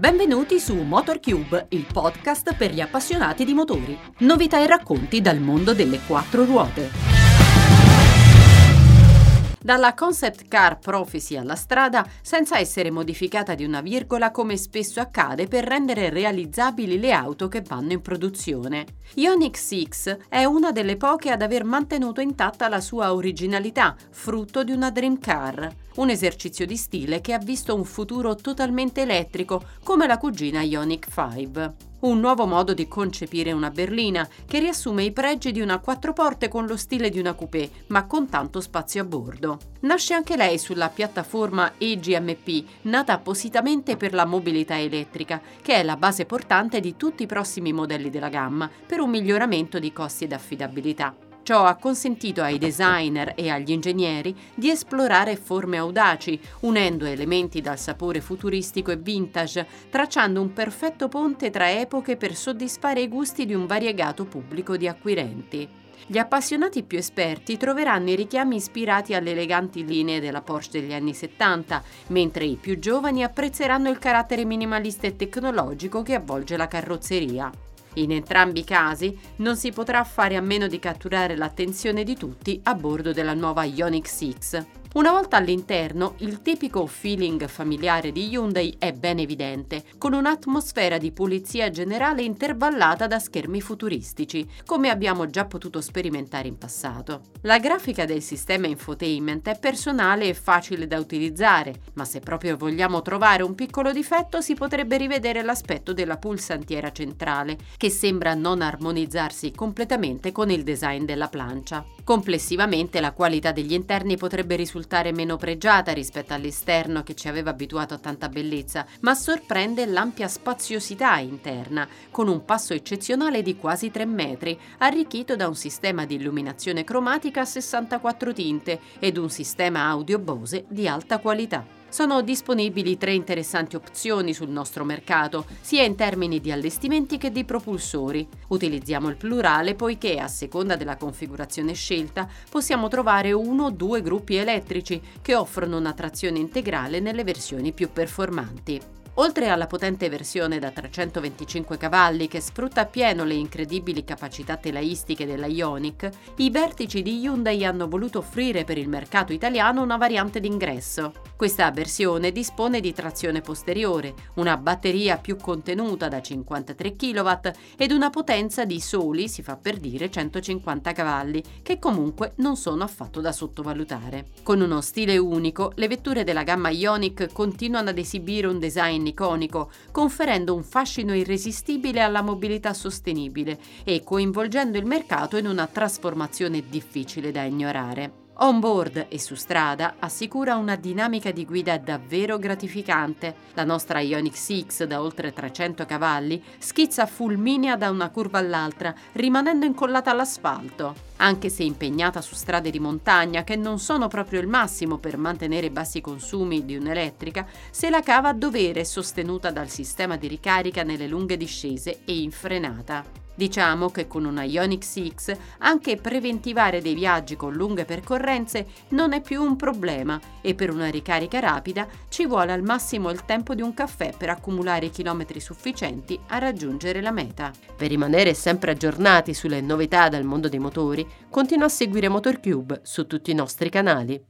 Benvenuti su MotorCube, il podcast per gli appassionati di motori. Novità e racconti dal mondo delle quattro ruote. Dalla concept car Prophecy alla strada, senza essere modificata di una virgola come spesso accade per rendere realizzabili le auto che vanno in produzione. Ioniq 6 è una delle poche ad aver mantenuto intatta la sua originalità, frutto di una dream car. Un esercizio di stile che ha visto un futuro totalmente elettrico, come la cugina Ioniq 5 un nuovo modo di concepire una berlina che riassume i pregi di una quattro porte con lo stile di una coupé, ma con tanto spazio a bordo. Nasce anche lei sulla piattaforma EGMP, nata appositamente per la mobilità elettrica, che è la base portante di tutti i prossimi modelli della gamma per un miglioramento di costi ed affidabilità. Ciò ha consentito ai designer e agli ingegneri di esplorare forme audaci, unendo elementi dal sapore futuristico e vintage, tracciando un perfetto ponte tra epoche per soddisfare i gusti di un variegato pubblico di acquirenti. Gli appassionati più esperti troveranno i richiami ispirati alle eleganti linee della Porsche degli anni 70, mentre i più giovani apprezzeranno il carattere minimalista e tecnologico che avvolge la carrozzeria. In entrambi i casi non si potrà fare a meno di catturare l'attenzione di tutti a bordo della nuova Ioniq 6. Una volta all'interno, il tipico feeling familiare di Hyundai è ben evidente, con un'atmosfera di pulizia generale intervallata da schermi futuristici, come abbiamo già potuto sperimentare in passato. La grafica del sistema infotainment è personale e facile da utilizzare, ma se proprio vogliamo trovare un piccolo difetto si potrebbe rivedere l'aspetto della pulsantiera centrale, che sembra non armonizzarsi completamente con il design della plancia. Complessivamente la qualità degli interni potrebbe risultare meno pregiata rispetto all'esterno che ci aveva abituato a tanta bellezza, ma sorprende l'ampia spaziosità interna, con un passo eccezionale di quasi 3 metri, arricchito da un sistema di illuminazione cromatica a 64 tinte ed un sistema audio Bose di alta qualità. Sono disponibili tre interessanti opzioni sul nostro mercato, sia in termini di allestimenti che di propulsori. Utilizziamo il plurale poiché, a seconda della configurazione scelta, possiamo trovare uno o due gruppi elettrici che offrono una trazione integrale nelle versioni più performanti. Oltre alla potente versione da 325 cavalli che sfrutta appieno le incredibili capacità telaistiche della Ioniq, i vertici di Hyundai hanno voluto offrire per il mercato italiano una variante d'ingresso. Questa versione dispone di trazione posteriore, una batteria più contenuta da 53 kW ed una potenza di soli, si fa per dire, 150 cavalli, che comunque non sono affatto da sottovalutare. Con uno stile unico, le vetture della gamma Ioniq continuano ad esibire un design design iconico, conferendo un fascino irresistibile alla mobilità sostenibile e coinvolgendo il mercato in una trasformazione difficile da ignorare. On board e su strada assicura una dinamica di guida davvero gratificante. La nostra Ioniq 6 da oltre 300 cavalli schizza fulminea da una curva all'altra, rimanendo incollata all'asfalto. Anche se impegnata su strade di montagna che non sono proprio il massimo per mantenere i bassi consumi di un'elettrica, se la cava a dovere sostenuta dal sistema di ricarica nelle lunghe discese e infrenata. Diciamo che con una Ioniq 6 anche preventivare dei viaggi con lunghe percorrenze non è più un problema e per una ricarica rapida ci vuole al massimo il tempo di un caffè per accumulare i chilometri sufficienti a raggiungere la meta. Per rimanere sempre aggiornati sulle novità del mondo dei motori, continua a seguire MotorCube su tutti i nostri canali.